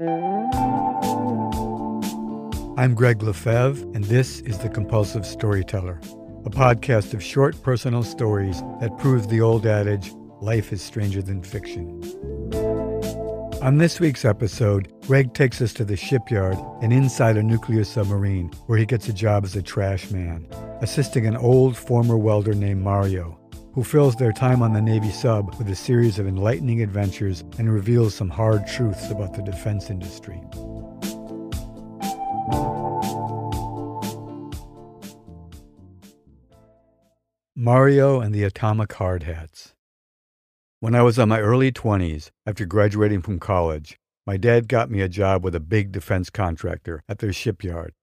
I'm Gregg LeFevre, and this is The Compulsive Storyteller, a podcast of short personal stories that proves the old adage life is stranger than fiction. On this week's episode, Gregg takes us to the shipyard and inside a nuclear submarine where he gets a job as a trash man, assisting an old former welder named Mario, who fills their time on the Navy sub with a series of enlightening adventures and reveals some hard truths about the defense industry. Mario and the Atomic Hard Hats. When I was in my early 20s, after graduating from college, my dad got me a job with a big defense contractor at their shipyard.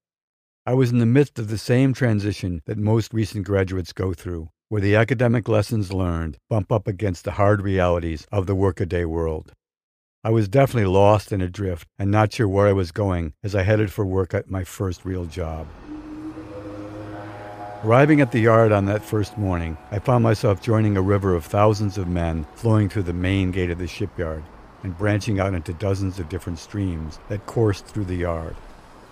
I was in the midst of the same transition that most recent graduates go through, where the academic lessons learned bump up against the hard realities of the workaday world. I was definitely lost and adrift and not sure where I was going as I headed for work at my first real job. Arriving at the yard on that first morning, I found myself joining a river of thousands of men flowing through the main gate of the shipyard and branching out into dozens of different streams that coursed through the yard.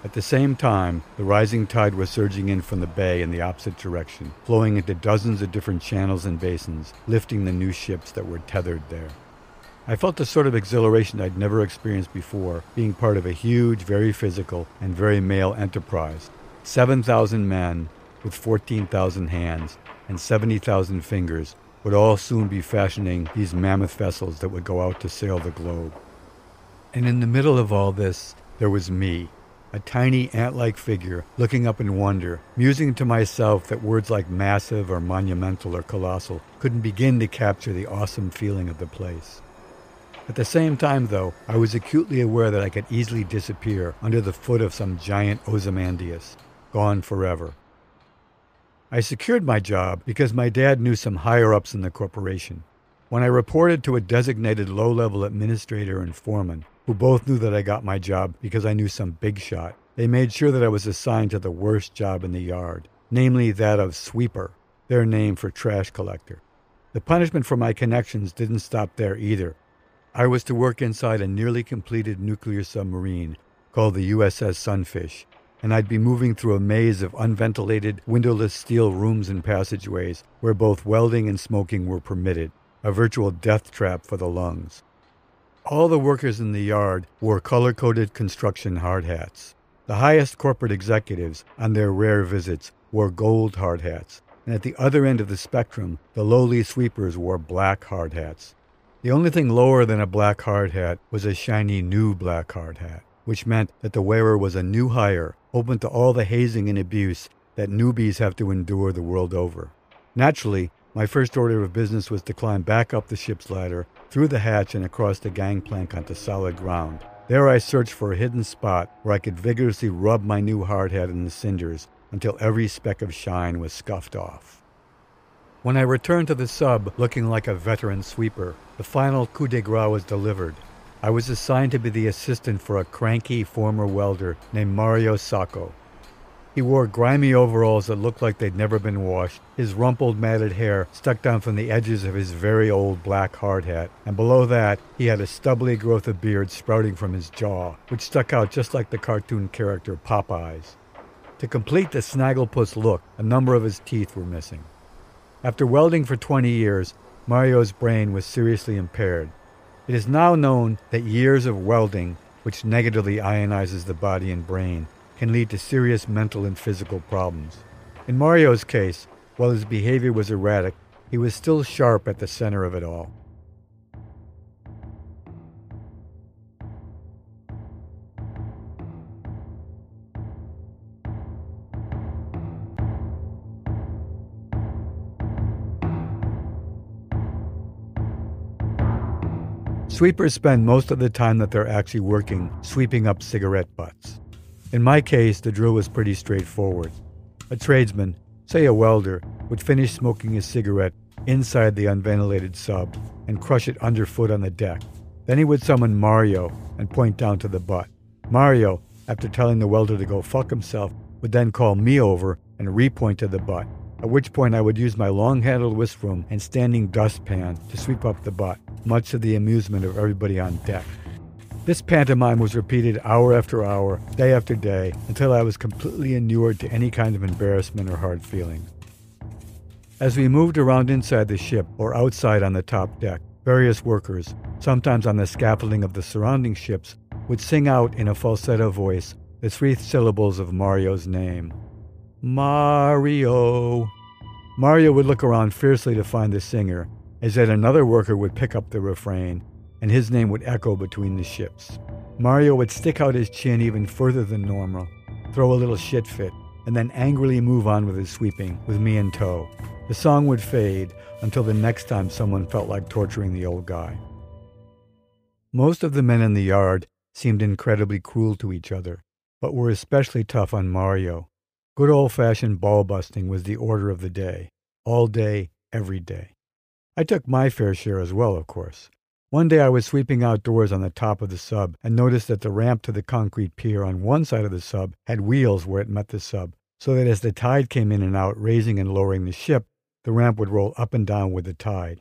At the same time, the rising tide was surging in from the bay in the opposite direction, flowing into dozens of different channels and basins, lifting the new ships that were tethered there. I felt a sort of exhilaration I'd never experienced before, being part of a huge, very physical, and very male enterprise. 7,000 men, with 14,000 hands and 70,000 fingers would all soon be fashioning these mammoth vessels that would go out to sail the globe. And in the middle of all this, there was me, a tiny ant like figure looking up in wonder, musing to myself that words like massive or monumental or colossal couldn't begin to capture the awesome feeling of the place. At the same time, though, I was acutely aware that I could easily disappear under the foot of some giant Ozymandias, gone forever. I secured my job because my dad knew some higher ups in the corporation. When I reported to a designated low level administrator and foreman, who both knew that I got my job because I knew some big shot, they made sure that I was assigned to the worst job in the yard, namely that of sweeper, their name for trash collector. The punishment for my connections didn't stop there either. I was to work inside a nearly completed nuclear submarine called the USS Sunfish and I'd be moving through a maze of unventilated, windowless steel rooms and passageways where both welding and smoking were permitted, a virtual death trap for the lungs. All the workers in the yard wore color coded construction hard hats. The highest corporate executives, on their rare visits, wore gold hard hats, and at the other end of the spectrum, the lowly sweepers wore black hard hats. The only thing lower than a black hard hat was a shiny new black hard hat which meant that the wearer was a new hire, open to all the hazing and abuse that newbies have to endure the world over. Naturally, my first order of business was to climb back up the ship's ladder, through the hatch, and across the gangplank onto solid ground. There I searched for a hidden spot where I could vigorously rub my new hard hat in the cinders until every speck of shine was scuffed off. When I returned to the sub looking like a veteran sweeper, the final coup de grace was delivered, I was assigned to be the assistant for a cranky former welder named Mario Sacco. He wore grimy overalls that looked like they'd never been washed, his rumpled matted hair stuck down from the edges of his very old black hard hat, and below that he had a stubbly growth of beard sprouting from his jaw, which stuck out just like the cartoon character Popeye's. To complete the snagglepuss look, a number of his teeth were missing. After welding for 20 years, Mario's brain was seriously impaired, it is now known that years of welding, which negatively ionizes the body and brain, can lead to serious mental and physical problems. In Mario's case, while his behavior was erratic, he was still sharp at the center of it all. Sweepers spend most of the time that they're actually working sweeping up cigarette butts. In my case, the drill was pretty straightforward. A tradesman, say a welder, would finish smoking his cigarette inside the unventilated sub and crush it underfoot on the deck. Then he would summon Mario and point down to the butt. Mario, after telling the welder to go fuck himself, would then call me over and repoint to the butt, at which point I would use my long handled whisk broom and standing dustpan to sweep up the butt much to the amusement of everybody on deck. This pantomime was repeated hour after hour, day after day, until I was completely inured to any kind of embarrassment or hard feeling. As we moved around inside the ship or outside on the top deck, various workers, sometimes on the scaffolding of the surrounding ships, would sing out in a falsetto voice the three syllables of Mario's name Mario. Mario would look around fiercely to find the singer, as yet another worker would pick up the refrain, and his name would echo between the ships. Mario would stick out his chin even further than normal, throw a little shit fit, and then angrily move on with his sweeping, with me in tow. The song would fade until the next time someone felt like torturing the old guy. Most of the men in the yard seemed incredibly cruel to each other, but were especially tough on Mario, Good old fashioned ball busting was the order of the day, all day, every day. I took my fair share as well, of course. One day I was sweeping outdoors on the top of the sub and noticed that the ramp to the concrete pier on one side of the sub had wheels where it met the sub, so that as the tide came in and out, raising and lowering the ship, the ramp would roll up and down with the tide.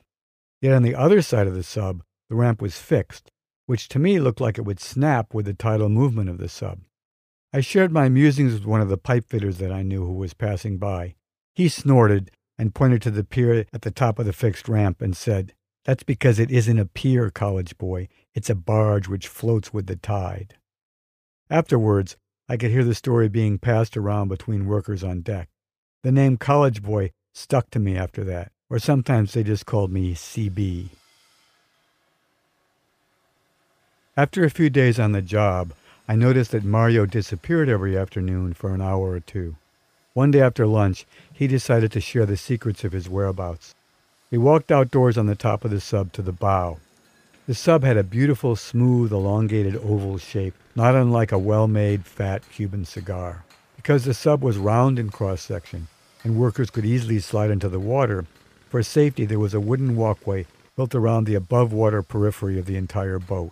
Yet on the other side of the sub, the ramp was fixed, which to me looked like it would snap with the tidal movement of the sub. I shared my musings with one of the pipe fitters that I knew who was passing by. He snorted and pointed to the pier at the top of the fixed ramp and said, That's because it isn't a pier, college boy. It's a barge which floats with the tide. Afterwards, I could hear the story being passed around between workers on deck. The name college boy stuck to me after that, or sometimes they just called me CB. After a few days on the job, I noticed that Mario disappeared every afternoon for an hour or two. One day after lunch, he decided to share the secrets of his whereabouts. We walked outdoors on the top of the sub to the bow. The sub had a beautiful, smooth, elongated oval shape, not unlike a well made, fat Cuban cigar. Because the sub was round in cross section, and workers could easily slide into the water, for safety there was a wooden walkway built around the above water periphery of the entire boat.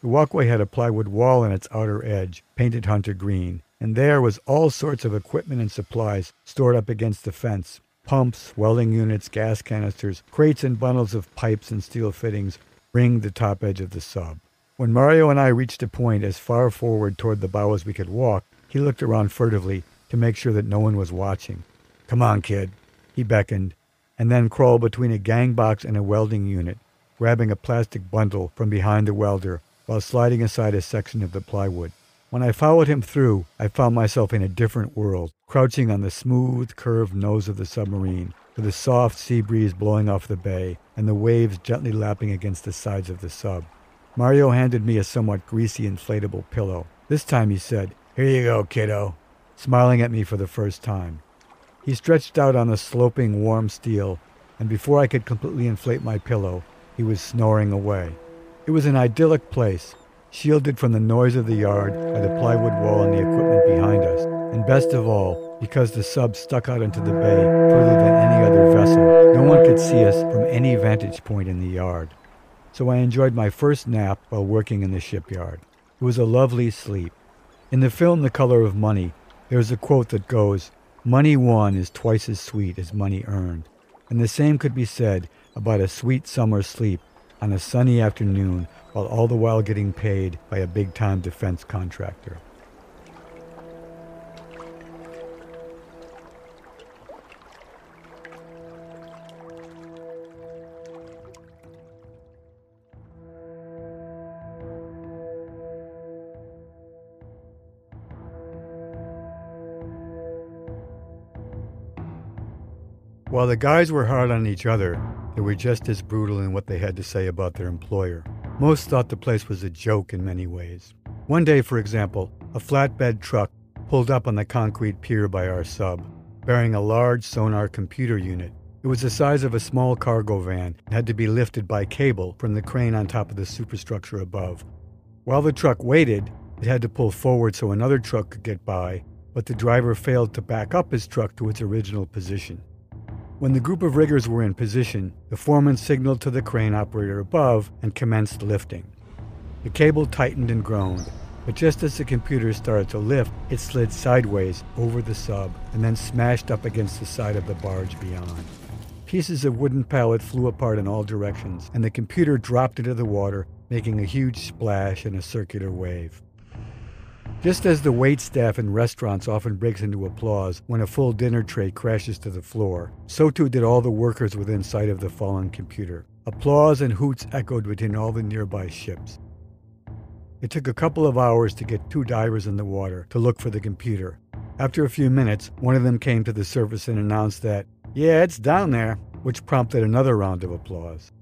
The walkway had a plywood wall in its outer edge, painted hunter green, and there was all sorts of equipment and supplies stored up against the fence. Pumps, welding units, gas canisters, crates and bundles of pipes and steel fittings ringed the top edge of the sub. When Mario and I reached a point as far forward toward the bow as we could walk, he looked around furtively to make sure that no one was watching. Come on, kid, he beckoned, and then crawled between a gang box and a welding unit, grabbing a plastic bundle from behind the welder while sliding aside a section of the plywood. When I followed him through, I found myself in a different world, crouching on the smooth, curved nose of the submarine, with the soft sea breeze blowing off the bay and the waves gently lapping against the sides of the sub. Mario handed me a somewhat greasy inflatable pillow. This time he said, Here you go, kiddo, smiling at me for the first time. He stretched out on the sloping, warm steel, and before I could completely inflate my pillow, he was snoring away. It was an idyllic place, shielded from the noise of the yard by the plywood wall and the equipment behind us, and best of all, because the sub stuck out into the bay further than any other vessel, no one could see us from any vantage point in the yard. So I enjoyed my first nap while working in the shipyard. It was a lovely sleep. In the film The Color of Money, there is a quote that goes, Money won is twice as sweet as money earned. And the same could be said about a sweet summer sleep on a sunny afternoon while all the while getting paid by a big time defense contractor. While the guys were hard on each other, they were just as brutal in what they had to say about their employer. Most thought the place was a joke in many ways. One day, for example, a flatbed truck pulled up on the concrete pier by our sub, bearing a large sonar computer unit. It was the size of a small cargo van and had to be lifted by cable from the crane on top of the superstructure above. While the truck waited, it had to pull forward so another truck could get by, but the driver failed to back up his truck to its original position. When the group of riggers were in position, the foreman signaled to the crane operator above and commenced lifting. The cable tightened and groaned, but just as the computer started to lift, it slid sideways over the sub and then smashed up against the side of the barge beyond. Pieces of wooden pallet flew apart in all directions, and the computer dropped into the water, making a huge splash and a circular wave. Just as the wait staff in restaurants often breaks into applause when a full dinner tray crashes to the floor, so too did all the workers within sight of the fallen computer. Applause and hoots echoed between all the nearby ships. It took a couple of hours to get two divers in the water to look for the computer. After a few minutes, one of them came to the surface and announced that, Yeah, it's down there, which prompted another round of applause.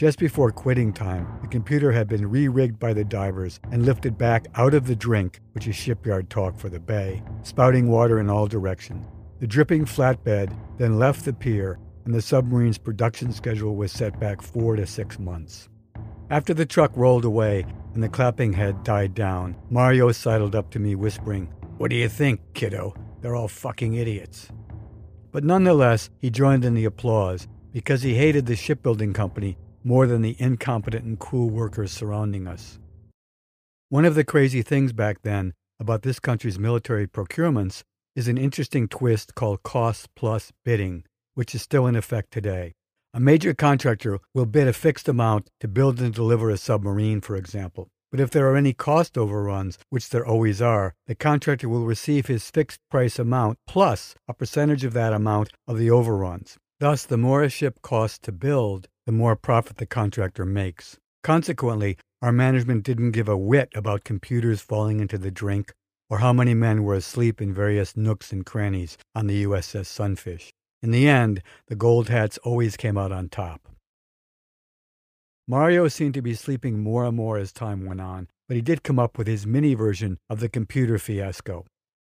Just before quitting time, the computer had been re rigged by the divers and lifted back out of the drink, which is shipyard talk for the bay, spouting water in all directions. The dripping flatbed then left the pier, and the submarine's production schedule was set back four to six months. After the truck rolled away and the clapping had died down, Mario sidled up to me, whispering, What do you think, kiddo? They're all fucking idiots. But nonetheless, he joined in the applause because he hated the shipbuilding company more than the incompetent and cruel workers surrounding us. One of the crazy things back then about this country's military procurements is an interesting twist called cost plus bidding, which is still in effect today. A major contractor will bid a fixed amount to build and deliver a submarine, for example. But if there are any cost overruns, which there always are, the contractor will receive his fixed price amount plus a percentage of that amount of the overruns. Thus, the more a ship costs to build, the more profit the contractor makes. Consequently, our management didn't give a whit about computers falling into the drink or how many men were asleep in various nooks and crannies on the USS Sunfish. In the end, the gold hats always came out on top. Mario seemed to be sleeping more and more as time went on, but he did come up with his mini version of the computer fiasco.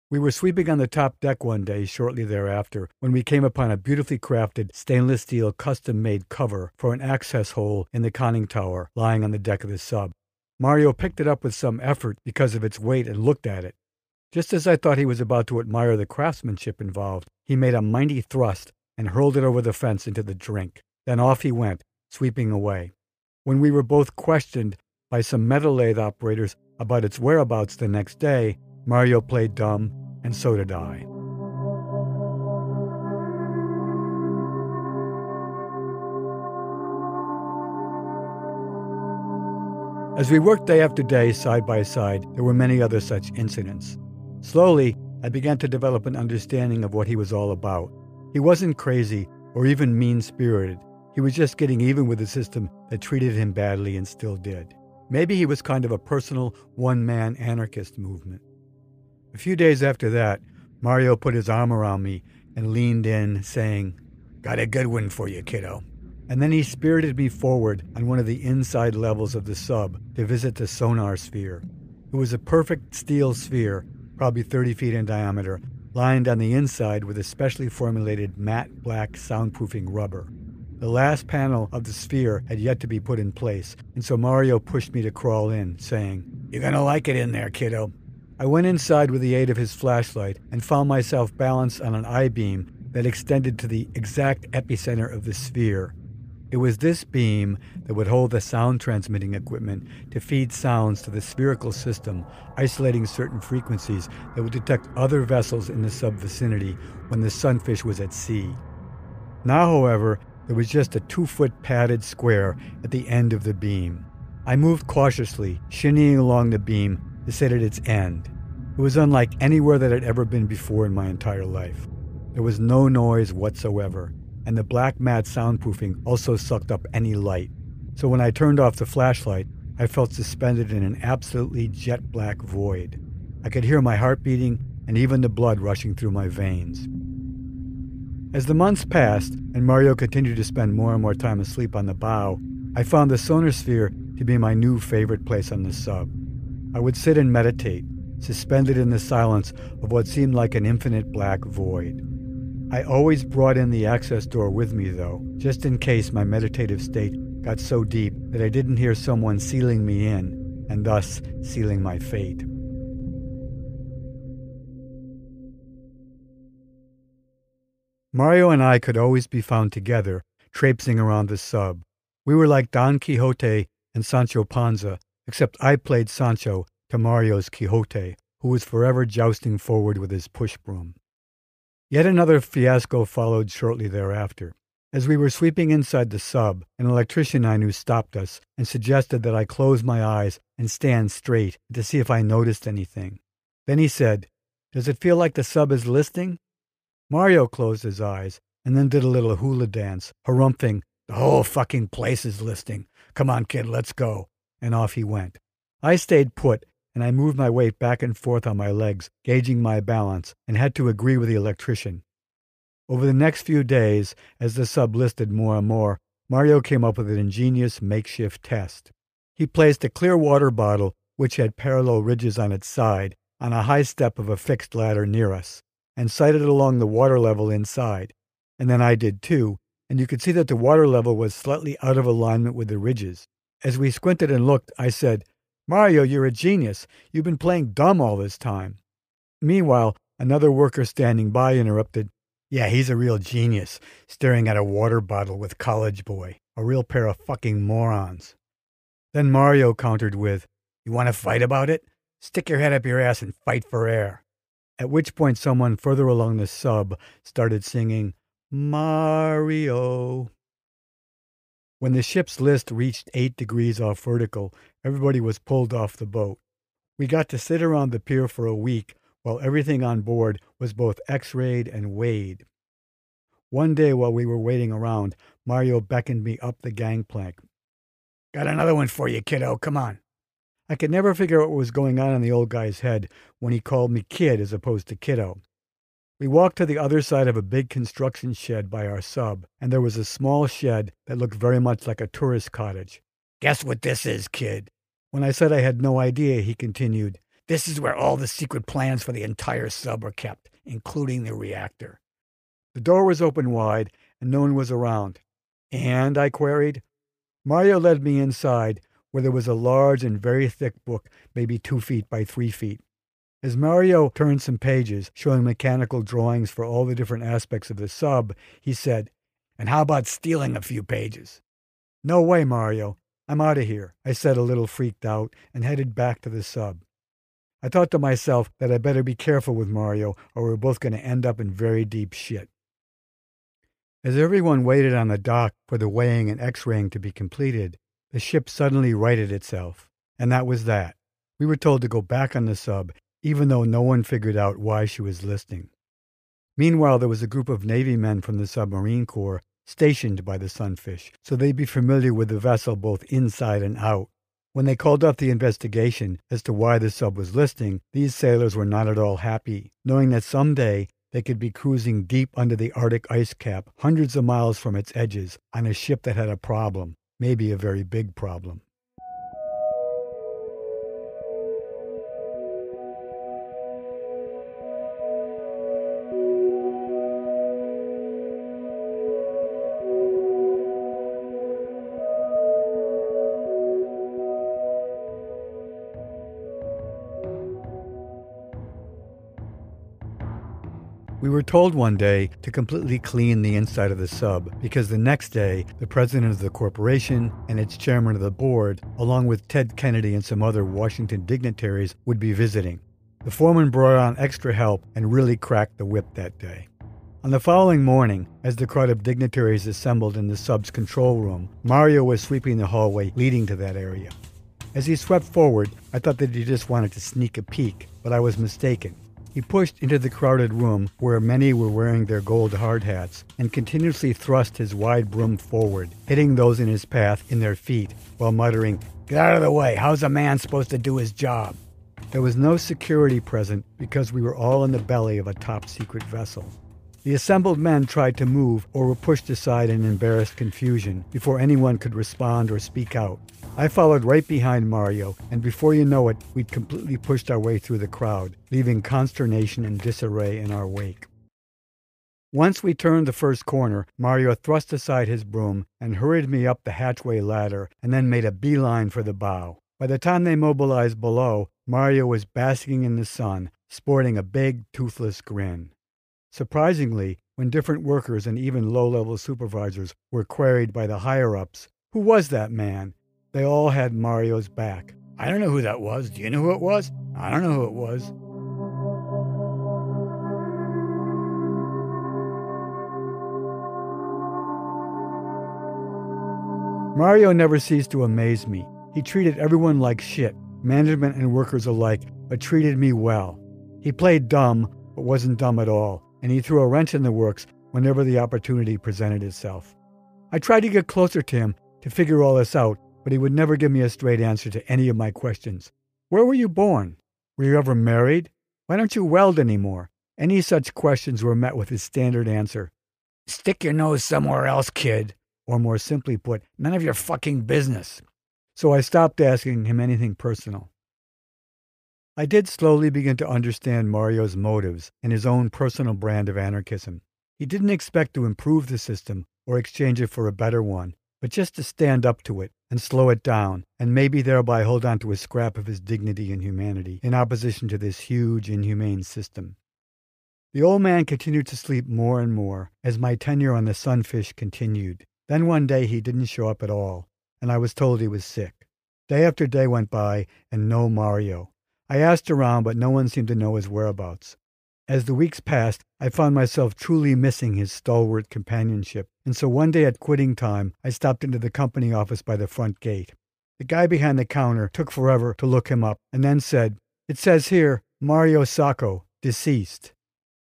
We were sweeping on the top deck one day shortly thereafter when we came upon a beautifully crafted stainless steel custom made cover for an access hole in the conning tower lying on the deck of the sub. Mario picked it up with some effort because of its weight and looked at it. Just as I thought he was about to admire the craftsmanship involved, he made a mighty thrust and hurled it over the fence into the drink. Then off he went, sweeping away. When we were both questioned by some metal lathe operators about its whereabouts the next day, Mario played dumb, and so did I. As we worked day after day side by side, there were many other such incidents. Slowly, I began to develop an understanding of what he was all about. He wasn't crazy or even mean spirited. He was just getting even with a system that treated him badly and still did. Maybe he was kind of a personal one man anarchist movement. A few days after that, Mario put his arm around me and leaned in, saying, Got a good one for you, kiddo. And then he spirited me forward on one of the inside levels of the sub to visit the sonar sphere. It was a perfect steel sphere, probably 30 feet in diameter, lined on the inside with a specially formulated matte black soundproofing rubber. The last panel of the sphere had yet to be put in place, and so Mario pushed me to crawl in, saying, You're gonna like it in there, kiddo. I went inside with the aid of his flashlight and found myself balanced on an I beam that extended to the exact epicenter of the sphere. It was this beam that would hold the sound transmitting equipment to feed sounds to the spherical system, isolating certain frequencies that would detect other vessels in the sub vicinity when the sunfish was at sea. Now, however, there was just a two foot padded square at the end of the beam. I moved cautiously, shinnying along the beam sit at its end. It was unlike anywhere that had ever been before in my entire life. There was no noise whatsoever, and the black mat soundproofing also sucked up any light. So when I turned off the flashlight, I felt suspended in an absolutely jet black void. I could hear my heart beating and even the blood rushing through my veins. As the months passed and Mario continued to spend more and more time asleep on the bow, I found the sonar sphere to be my new favorite place on the sub. I would sit and meditate, suspended in the silence of what seemed like an infinite black void. I always brought in the access door with me, though, just in case my meditative state got so deep that I didn't hear someone sealing me in, and thus sealing my fate. Mario and I could always be found together, traipsing around the sub. We were like Don Quixote and Sancho Panza, except I played Sancho to Mario's Quixote, who was forever jousting forward with his push broom. Yet another fiasco followed shortly thereafter. As we were sweeping inside the sub, an electrician I knew stopped us and suggested that I close my eyes and stand straight to see if I noticed anything. Then he said, Does it feel like the sub is listing? Mario closed his eyes and then did a little hula dance, harumphing, The whole fucking place is listing. Come on, kid, let's go. And off he went. I stayed put and I moved my weight back and forth on my legs, gauging my balance, and had to agree with the electrician. Over the next few days, as the sub listed more and more, Mario came up with an ingenious makeshift test. He placed a clear water bottle, which had parallel ridges on its side, on a high step of a fixed ladder near us, and sighted along the water level inside. And then I did too, and you could see that the water level was slightly out of alignment with the ridges. As we squinted and looked, I said, Mario, you're a genius. You've been playing dumb all this time. Meanwhile, another worker standing by interrupted, yeah, he's a real genius, staring at a water bottle with college boy. A real pair of fucking morons. Then Mario countered with, You want to fight about it? Stick your head up your ass and fight for air. At which point, someone further along the sub started singing, Mario. When the ship's list reached eight degrees off vertical, everybody was pulled off the boat. We got to sit around the pier for a week while everything on board was both x rayed and weighed. One day while we were waiting around, Mario beckoned me up the gangplank. Got another one for you, kiddo. Come on. I could never figure out what was going on in the old guy's head when he called me kid as opposed to kiddo. We walked to the other side of a big construction shed by our sub, and there was a small shed that looked very much like a tourist cottage. Guess what this is, kid? When I said I had no idea, he continued, this is where all the secret plans for the entire sub are kept, including the reactor. The door was open wide, and no one was around. And? I queried. Mario led me inside, where there was a large and very thick book, maybe two feet by three feet. As Mario turned some pages, showing mechanical drawings for all the different aspects of the sub, he said, And how about stealing a few pages? No way, Mario. I'm out of here, I said a little freaked out, and headed back to the sub. I thought to myself that I better be careful with Mario, or we're both going to end up in very deep shit. As everyone waited on the dock for the weighing and x raying to be completed, the ship suddenly righted itself. And that was that. We were told to go back on the sub, even though no one figured out why she was listing. Meanwhile, there was a group of Navy men from the submarine corps stationed by the Sunfish, so they'd be familiar with the vessel both inside and out. When they called off the investigation as to why the sub was listing, these sailors were not at all happy, knowing that someday they could be cruising deep under the Arctic ice cap, hundreds of miles from its edges, on a ship that had a problem, maybe a very big problem. We were told one day to completely clean the inside of the sub because the next day, the president of the corporation and its chairman of the board, along with Ted Kennedy and some other Washington dignitaries, would be visiting. The foreman brought on extra help and really cracked the whip that day. On the following morning, as the crowd of dignitaries assembled in the sub's control room, Mario was sweeping the hallway leading to that area. As he swept forward, I thought that he just wanted to sneak a peek, but I was mistaken. He pushed into the crowded room where many were wearing their gold hard hats and continuously thrust his wide broom forward, hitting those in his path in their feet while muttering, Get out of the way. How's a man supposed to do his job? There was no security present because we were all in the belly of a top secret vessel. The assembled men tried to move or were pushed aside in embarrassed confusion before anyone could respond or speak out. I followed right behind Mario, and before you know it, we'd completely pushed our way through the crowd, leaving consternation and disarray in our wake. Once we turned the first corner, Mario thrust aside his broom and hurried me up the hatchway ladder and then made a beeline for the bow. By the time they mobilized below, Mario was basking in the sun, sporting a big, toothless grin. Surprisingly, when different workers and even low level supervisors were queried by the higher ups, Who was that man? They all had Mario's back. I don't know who that was. Do you know who it was? I don't know who it was. Mario never ceased to amaze me. He treated everyone like shit, management and workers alike, but treated me well. He played dumb, but wasn't dumb at all, and he threw a wrench in the works whenever the opportunity presented itself. I tried to get closer to him to figure all this out, but he would never give me a straight answer to any of my questions. Where were you born? Were you ever married? Why don't you weld anymore? Any such questions were met with his standard answer Stick your nose somewhere else, kid. Or more simply put, none of your fucking business. So I stopped asking him anything personal. I did slowly begin to understand Mario's motives and his own personal brand of anarchism. He didn't expect to improve the system or exchange it for a better one, but just to stand up to it and slow it down, and maybe thereby hold on to a scrap of his dignity and humanity in opposition to this huge, inhumane system. The old man continued to sleep more and more as my tenure on the sunfish continued. Then one day he didn't show up at all, and I was told he was sick. Day after day went by, and no Mario. I asked around, but no one seemed to know his whereabouts. As the weeks passed, I found myself truly missing his stalwart companionship, and so one day at quitting time, I stopped into the company office by the front gate. The guy behind the counter took forever to look him up, and then said, It says here, Mario Sacco, deceased.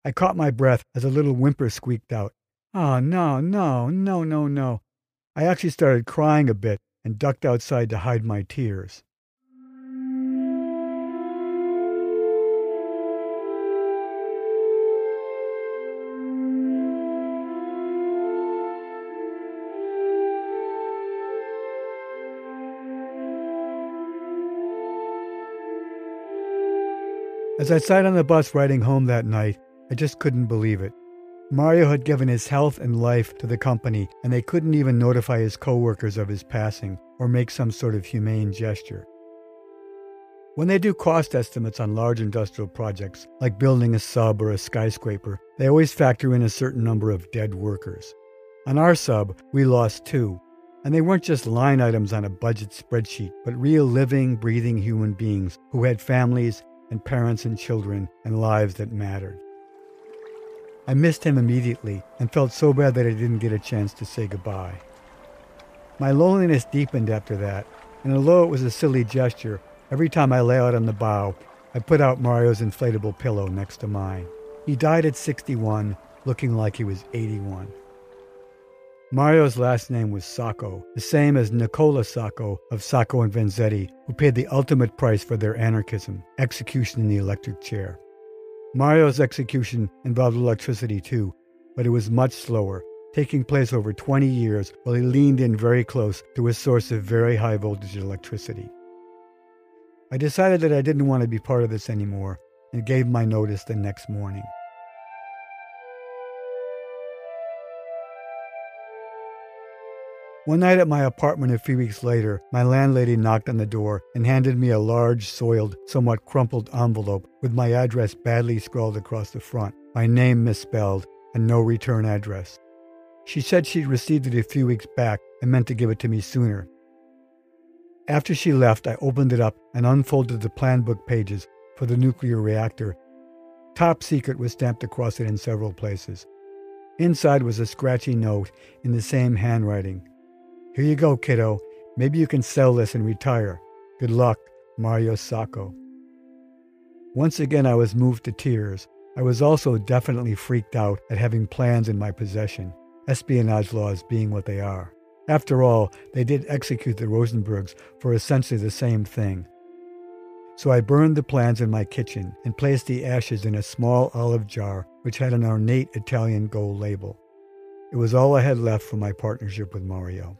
I caught my breath as a little whimper squeaked out. Oh, no, no, no, no, no. I actually started crying a bit and ducked outside to hide my tears. As I sat on the bus riding home that night, I just couldn't believe it. Mario had given his health and life to the company, and they couldn't even notify his coworkers of his passing or make some sort of humane gesture. When they do cost estimates on large industrial projects, like building a sub or a skyscraper, they always factor in a certain number of dead workers. On our sub, we lost two, and they weren't just line items on a budget spreadsheet, but real living, breathing human beings who had families and parents and children and lives that mattered. I missed him immediately and felt so bad that I didn't get a chance to say goodbye. My loneliness deepened after that, and although it was a silly gesture, every time I lay out on the bow, I put out Mario's inflatable pillow next to mine. He died at 61, looking like he was 81. Mario's last name was Sacco, the same as Nicola Sacco of Sacco and Vanzetti, who paid the ultimate price for their anarchism, execution in the electric chair. Mario's execution involved electricity too, but it was much slower, taking place over 20 years while he leaned in very close to a source of very high voltage electricity. I decided that I didn't want to be part of this anymore and gave my notice the next morning. One night at my apartment a few weeks later, my landlady knocked on the door and handed me a large, soiled, somewhat crumpled envelope with my address badly scrawled across the front, my name misspelled, and no return address. She said she'd received it a few weeks back and meant to give it to me sooner. After she left, I opened it up and unfolded the plan book pages for the nuclear reactor. Top secret was stamped across it in several places. Inside was a scratchy note in the same handwriting. Here you go, kiddo. Maybe you can sell this and retire. Good luck, Mario Sacco. Once again, I was moved to tears. I was also definitely freaked out at having plans in my possession, espionage laws being what they are. After all, they did execute the Rosenbergs for essentially the same thing. So I burned the plans in my kitchen and placed the ashes in a small olive jar which had an ornate Italian gold label. It was all I had left from my partnership with Mario.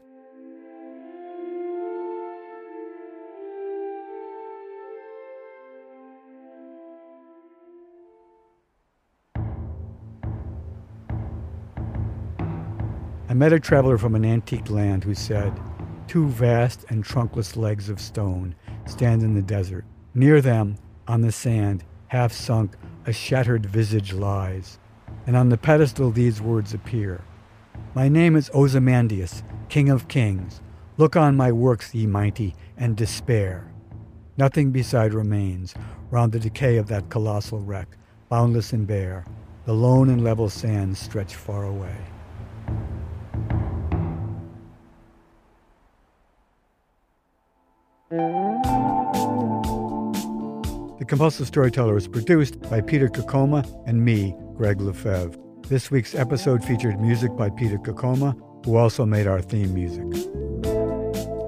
I met a traveler from an antique land who said, Two vast and trunkless legs of stone stand in the desert. Near them, on the sand, half sunk, a shattered visage lies. And on the pedestal these words appear My name is Ozymandias, King of Kings. Look on my works, ye mighty, and despair. Nothing beside remains round the decay of that colossal wreck, boundless and bare. The lone and level sands stretch far away. Compulsive Storyteller is produced by Peter Kokoma and me, Gregg LeFevre. This week's episode featured music by Peter Kokoma, who also made our theme music.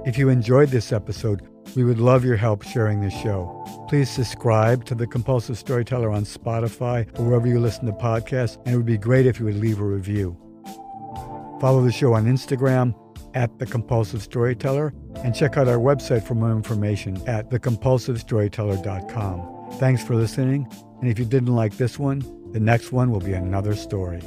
If you enjoyed this episode, we would love your help sharing the show. Please subscribe to The Compulsive Storyteller on Spotify or wherever you listen to podcasts, and it would be great if you would leave a review. Follow the show on Instagram at The Compulsive Storyteller and check out our website for more information at thecompulsivestoryteller.com. Thanks for listening, and if you didn't like this one, the next one will be another story.